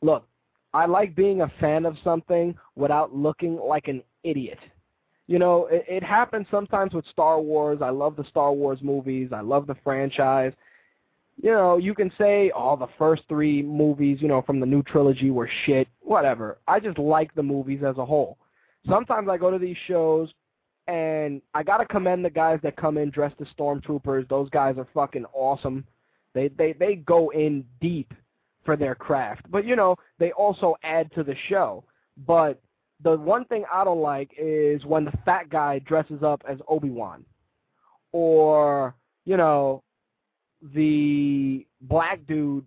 Look, I like being a fan of something without looking like an idiot. You know, it, it happens sometimes with Star Wars. I love the Star Wars movies. I love the franchise. You know, you can say, oh, the first three movies, you know, from the new trilogy were shit. Whatever. I just like the movies as a whole. Sometimes I go to these shows and I gotta commend the guys that come in dressed as stormtroopers. Those guys are fucking awesome. They they they go in deep for their craft. But you know, they also add to the show. But the one thing I don't like is when the fat guy dresses up as Obi-Wan. Or, you know, the black dude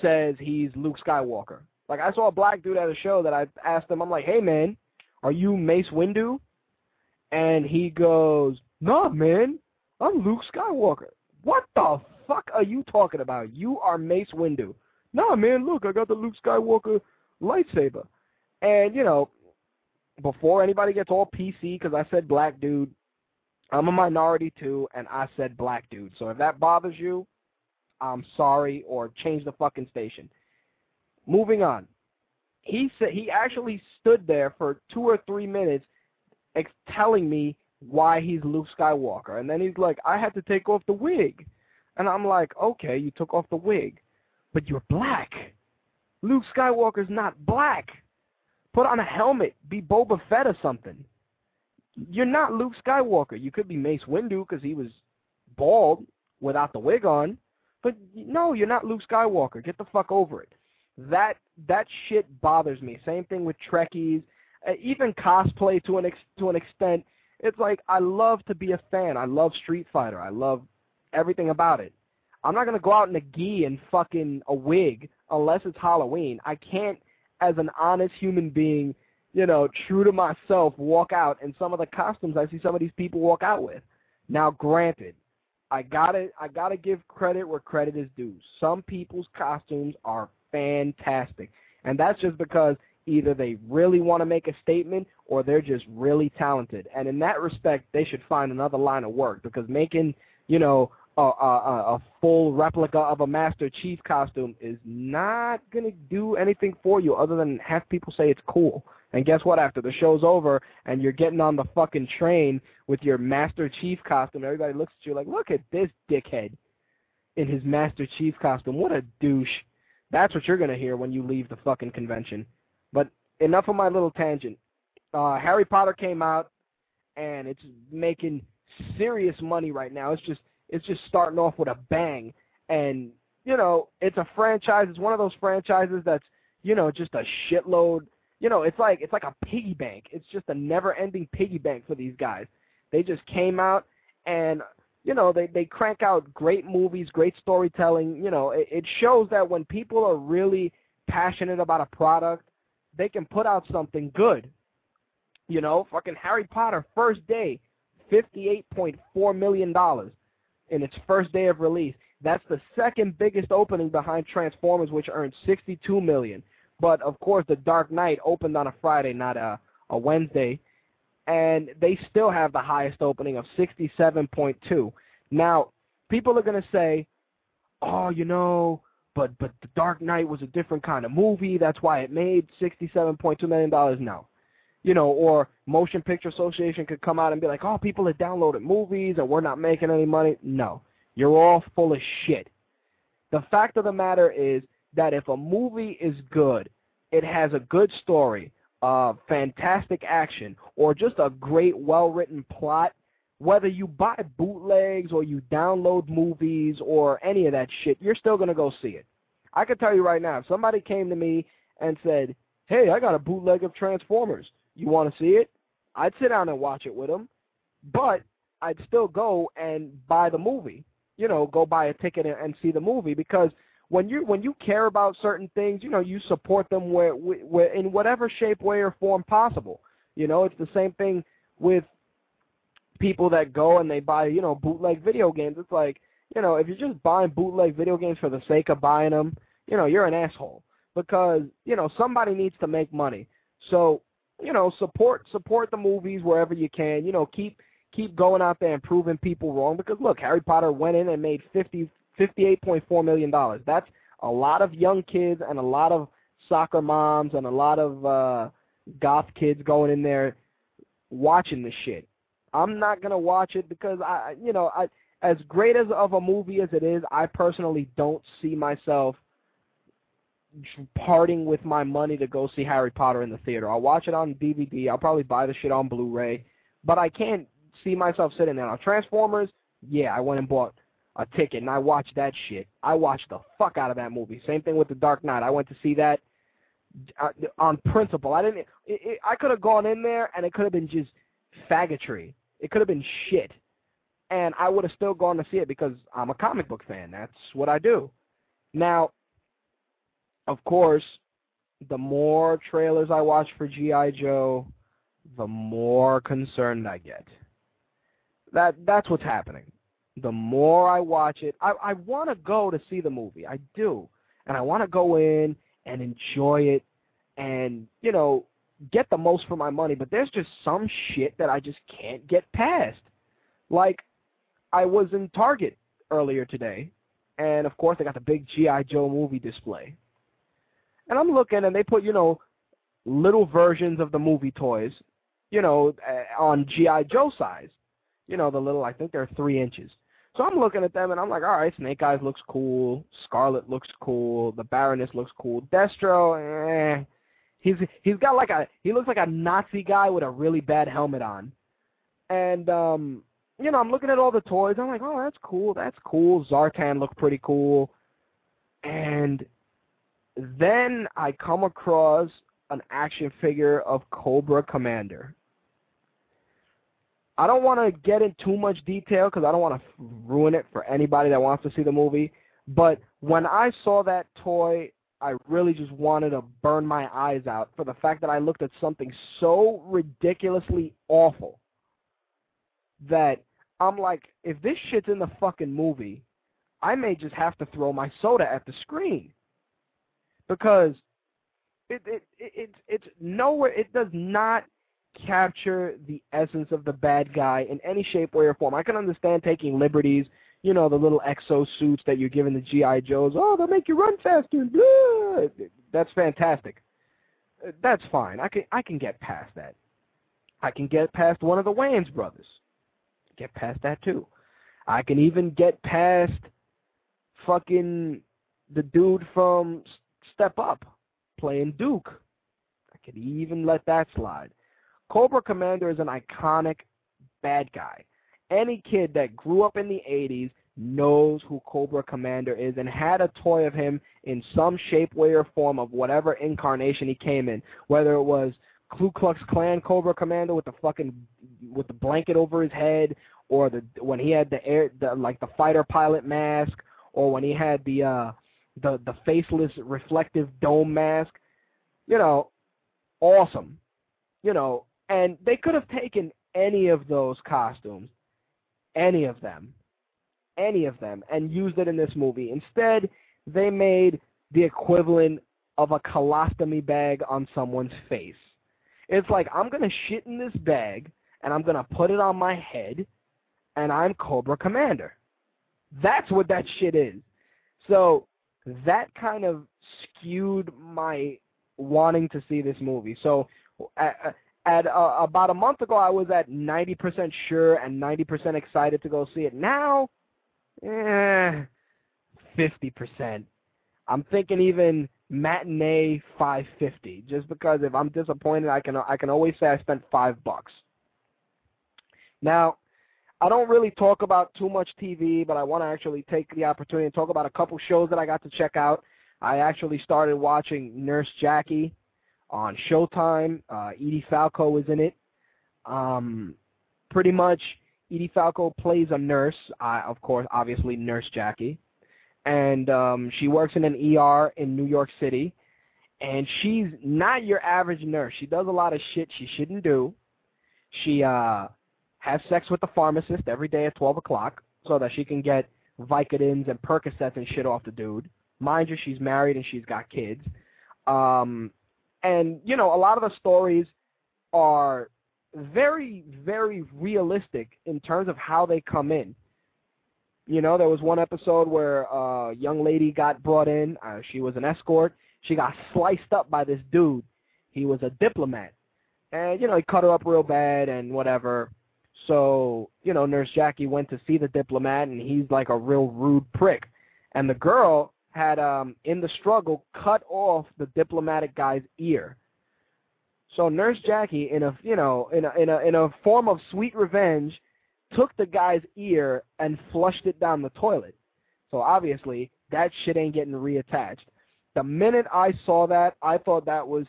says he's Luke Skywalker. Like I saw a black dude at a show that I asked him, I'm like, "Hey man, are you Mace Windu?" And he goes, "Nah, man, I'm Luke Skywalker." What the fuck are you talking about? You are Mace Windu. Nah, man, look, I got the Luke Skywalker lightsaber. And, you know, before anybody gets all PC because I said black dude, I'm a minority too, and I said black dude. So if that bothers you, I'm sorry, or change the fucking station. Moving on. He said he actually stood there for two or three minutes ex- telling me why he's Luke Skywalker. And then he's like, I had to take off the wig. And I'm like, okay, you took off the wig, but you're black. Luke Skywalker's not black. Put on a helmet. Be Boba Fett or something. You're not Luke Skywalker. You could be Mace Windu because he was bald without the wig on. But no, you're not Luke Skywalker. Get the fuck over it. That that shit bothers me. Same thing with Trekkies, uh, even cosplay to an ex, to an extent. It's like I love to be a fan. I love Street Fighter. I love everything about it. I'm not gonna go out in a gi and fucking a wig unless it's Halloween. I can't, as an honest human being, you know, true to myself, walk out in some of the costumes I see some of these people walk out with. Now, granted, I gotta I gotta give credit where credit is due. Some people's costumes are fantastic, and that's just because either they really want to make a statement or they're just really talented. And in that respect, they should find another line of work because making you know a, a, a full replica of a Master Chief costume is not gonna do anything for you other than have people say it's cool. And guess what? After the show's over and you're getting on the fucking train with your Master Chief costume, everybody looks at you like, look at this dickhead in his Master Chief costume. What a douche. That's what you're going to hear when you leave the fucking convention. But enough of my little tangent. Uh, Harry Potter came out, and it's making serious money right now. It's just it's just starting off with a bang. And, you know, it's a franchise. It's one of those franchises that's, you know, just a shitload – you know, it's like it's like a piggy bank. It's just a never-ending piggy bank for these guys. They just came out and you know they they crank out great movies, great storytelling. You know, it, it shows that when people are really passionate about a product, they can put out something good. You know, fucking Harry Potter first day, fifty-eight point four million dollars in its first day of release. That's the second biggest opening behind Transformers, which earned sixty-two million. But of course, The Dark Knight opened on a Friday, not a a Wednesday, and they still have the highest opening of 67.2. Now, people are going to say, "Oh, you know, but but The Dark Knight was a different kind of movie. That's why it made 67.2 million dollars." No. You know, or Motion Picture Association could come out and be like, "Oh, people are downloading movies and we're not making any money." No. You're all full of shit. The fact of the matter is that if a movie is good, it has a good story, uh, fantastic action, or just a great, well-written plot, whether you buy bootlegs or you download movies or any of that shit, you're still going to go see it. I can tell you right now, if somebody came to me and said, hey, I got a bootleg of Transformers. You want to see it? I'd sit down and watch it with them, but I'd still go and buy the movie. You know, go buy a ticket and see the movie because – when you when you care about certain things, you know, you support them where, where in whatever shape, way, or form possible. You know, it's the same thing with people that go and they buy, you know, bootleg video games. It's like, you know, if you're just buying bootleg video games for the sake of buying them, you know, you're an asshole because you know somebody needs to make money. So, you know, support support the movies wherever you can. You know, keep keep going out there and proving people wrong because look, Harry Potter went in and made 50 $58.4 million. That's a lot of young kids and a lot of soccer moms and a lot of uh goth kids going in there watching the shit. I'm not gonna watch it because I, you know, I as great as of a movie as it is, I personally don't see myself parting with my money to go see Harry Potter in the theater. I'll watch it on DVD. I'll probably buy the shit on Blu-ray, but I can't see myself sitting there. Now, Transformers, yeah, I went and bought a ticket and I watched that shit. I watched the fuck out of that movie. Same thing with The Dark Knight. I went to see that uh, on principle. I didn't. It, it, I could have gone in there and it could have been just faggotry. It could have been shit, and I would have still gone to see it because I'm a comic book fan. That's what I do. Now, of course, the more trailers I watch for GI Joe, the more concerned I get. That that's what's happening. The more I watch it, I I want to go to see the movie. I do, and I want to go in and enjoy it and, you know, get the most for my money, but there's just some shit that I just can't get past. Like, I was in Target earlier today, and of course they got the big G.I. Joe movie display. And I'm looking, and they put, you know, little versions of the movie toys, you know, on G.I. Joe size. You know, the little, I think they're three inches. So I'm looking at them and I'm like, all right, Snake Eyes looks cool, Scarlett looks cool, the Baroness looks cool, Destro, eh. He's he's got like a he looks like a Nazi guy with a really bad helmet on. And um you know, I'm looking at all the toys, I'm like, oh that's cool, that's cool. Zartan looked pretty cool. And then I come across an action figure of Cobra Commander. I don't want to get in too much detail because I don't want to ruin it for anybody that wants to see the movie. But when I saw that toy, I really just wanted to burn my eyes out for the fact that I looked at something so ridiculously awful that I'm like, if this shit's in the fucking movie, I may just have to throw my soda at the screen because it it, it it's it's nowhere. It does not capture the essence of the bad guy in any shape, way, or form. I can understand taking liberties, you know, the little exo suits that you're giving the GI Joes. Oh, they'll make you run faster. Blah. That's fantastic. That's fine. I can I can get past that. I can get past one of the Wayans brothers. Get past that too. I can even get past fucking the dude from Step Up playing Duke. I could even let that slide. Cobra Commander is an iconic bad guy. Any kid that grew up in the 80s knows who Cobra Commander is and had a toy of him in some shape, way, or form of whatever incarnation he came in. Whether it was Ku Klux Klan Cobra Commander with the fucking with the blanket over his head, or the when he had the air the like the fighter pilot mask, or when he had the uh the the faceless reflective dome mask. You know, awesome. You know, and they could have taken any of those costumes, any of them, any of them, and used it in this movie. Instead, they made the equivalent of a colostomy bag on someone's face. It's like, I'm going to shit in this bag, and I'm going to put it on my head, and I'm Cobra Commander. That's what that shit is. So that kind of skewed my wanting to see this movie. So uh, at uh, about a month ago, I was at 90% sure and 90% excited to go see it. Now, eh, 50%. I'm thinking even matinee 550, just because if I'm disappointed, I can I can always say I spent five bucks. Now, I don't really talk about too much TV, but I want to actually take the opportunity to talk about a couple shows that I got to check out. I actually started watching Nurse Jackie on Showtime. Uh, Edie Falco is in it. Um, pretty much, Edie Falco plays a nurse. Uh, of course, obviously, Nurse Jackie, and um, she works in an ER in New York City. And she's not your average nurse. She does a lot of shit she shouldn't do. She uh, has sex with the pharmacist every day at 12 o'clock so that she can get Vicodins and Percocets and shit off the dude. Mind you, she's married and she's got kids. Um, and, you know, a lot of the stories are very, very realistic in terms of how they come in. You know, there was one episode where a young lady got brought in. Uh, she was an escort. she got sliced up by this dude. He was a diplomat. And, you know, he cut her up real bad and whatever. So, you know, Nurse Jackie went to see the diplomat, and he's like a real rude prick. And the girl had, um, in the struggle, cut off the diplomatic guy's ear. So Nurse Jackie, in a you know, in a in a in a form of sweet revenge, took the guy's ear and flushed it down the toilet. So obviously that shit ain't getting reattached. The minute I saw that, I thought that was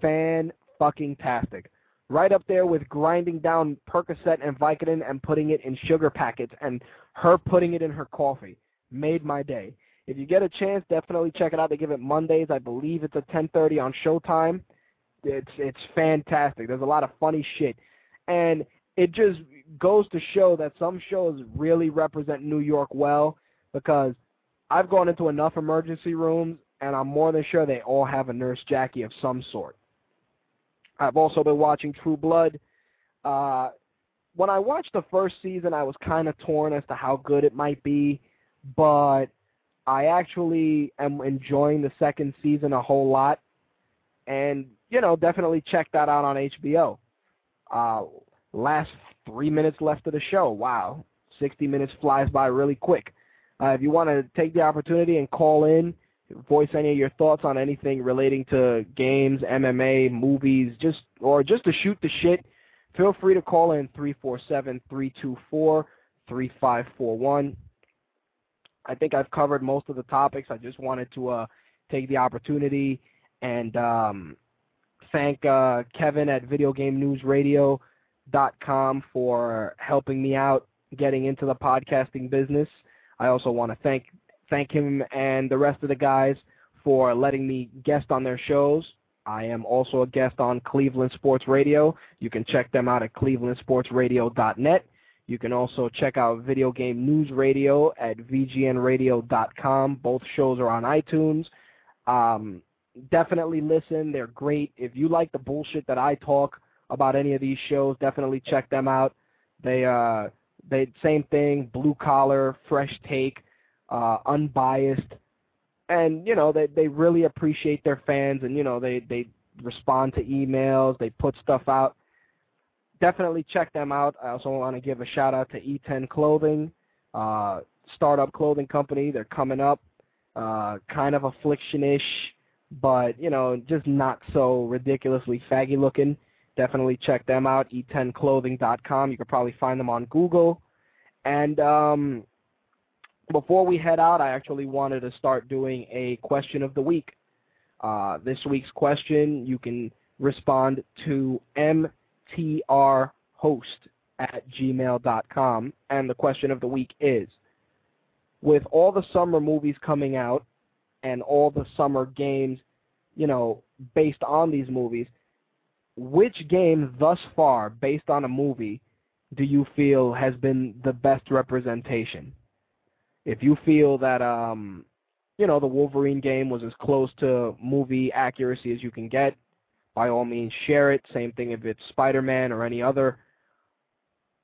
fan fucking tastic right up there with grinding down Percocet and Vicodin and putting it in sugar packets and her putting it in her coffee. Made my day. If you get a chance, definitely check it out. They give it Mondays. I believe it's at 10:30 on Showtime. It's it's fantastic. There's a lot of funny shit, and it just goes to show that some shows really represent New York well because I've gone into enough emergency rooms and I'm more than sure they all have a Nurse Jackie of some sort. I've also been watching True Blood. Uh, when I watched the first season, I was kind of torn as to how good it might be, but I actually am enjoying the second season a whole lot, and you know, definitely check that out on HBO. Uh, last three minutes left of the show. Wow, 60 minutes flies by really quick. Uh, if you want to take the opportunity and call in, voice any of your thoughts on anything relating to games, MMA, movies, just or just to shoot the shit, feel free to call in 347-324-3541. I think I've covered most of the topics. I just wanted to uh, take the opportunity and um, thank uh, Kevin at VideoGameNewsRadio.com for helping me out getting into the podcasting business. I also want to thank thank him and the rest of the guys for letting me guest on their shows. I am also a guest on Cleveland Sports Radio. You can check them out at clevelandsportsradio.net. You can also check out Video Game News Radio at vgnradio.com. Both shows are on iTunes. Um, definitely listen. They're great. If you like the bullshit that I talk about any of these shows, definitely check them out. They uh they same thing, blue collar, fresh take uh, unbiased, and you know they they really appreciate their fans, and you know they they respond to emails, they put stuff out. Definitely check them out. I also want to give a shout out to E10 Clothing, uh, startup clothing company. They're coming up, uh, kind of affliction-ish, but you know just not so ridiculously faggy looking. Definitely check them out. E10clothing.com. You could probably find them on Google. And um, before we head out, I actually wanted to start doing a question of the week. Uh, this week's question, you can respond to mtrhost at gmail.com. And the question of the week is, with all the summer movies coming out and all the summer games, you know, based on these movies, which game thus far, based on a movie, do you feel has been the best representation? If you feel that um you know the Wolverine game was as close to movie accuracy as you can get, by all means share it. Same thing if it's Spider-Man or any other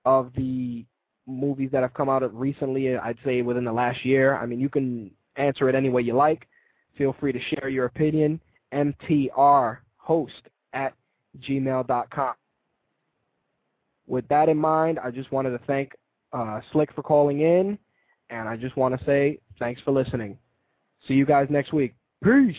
of the movies that have come out recently, I'd say within the last year. I mean, you can answer it any way you like. Feel free to share your opinion. MTR host at gmail.com. With that in mind, I just wanted to thank uh, Slick for calling in. And I just want to say thanks for listening. See you guys next week. Peace.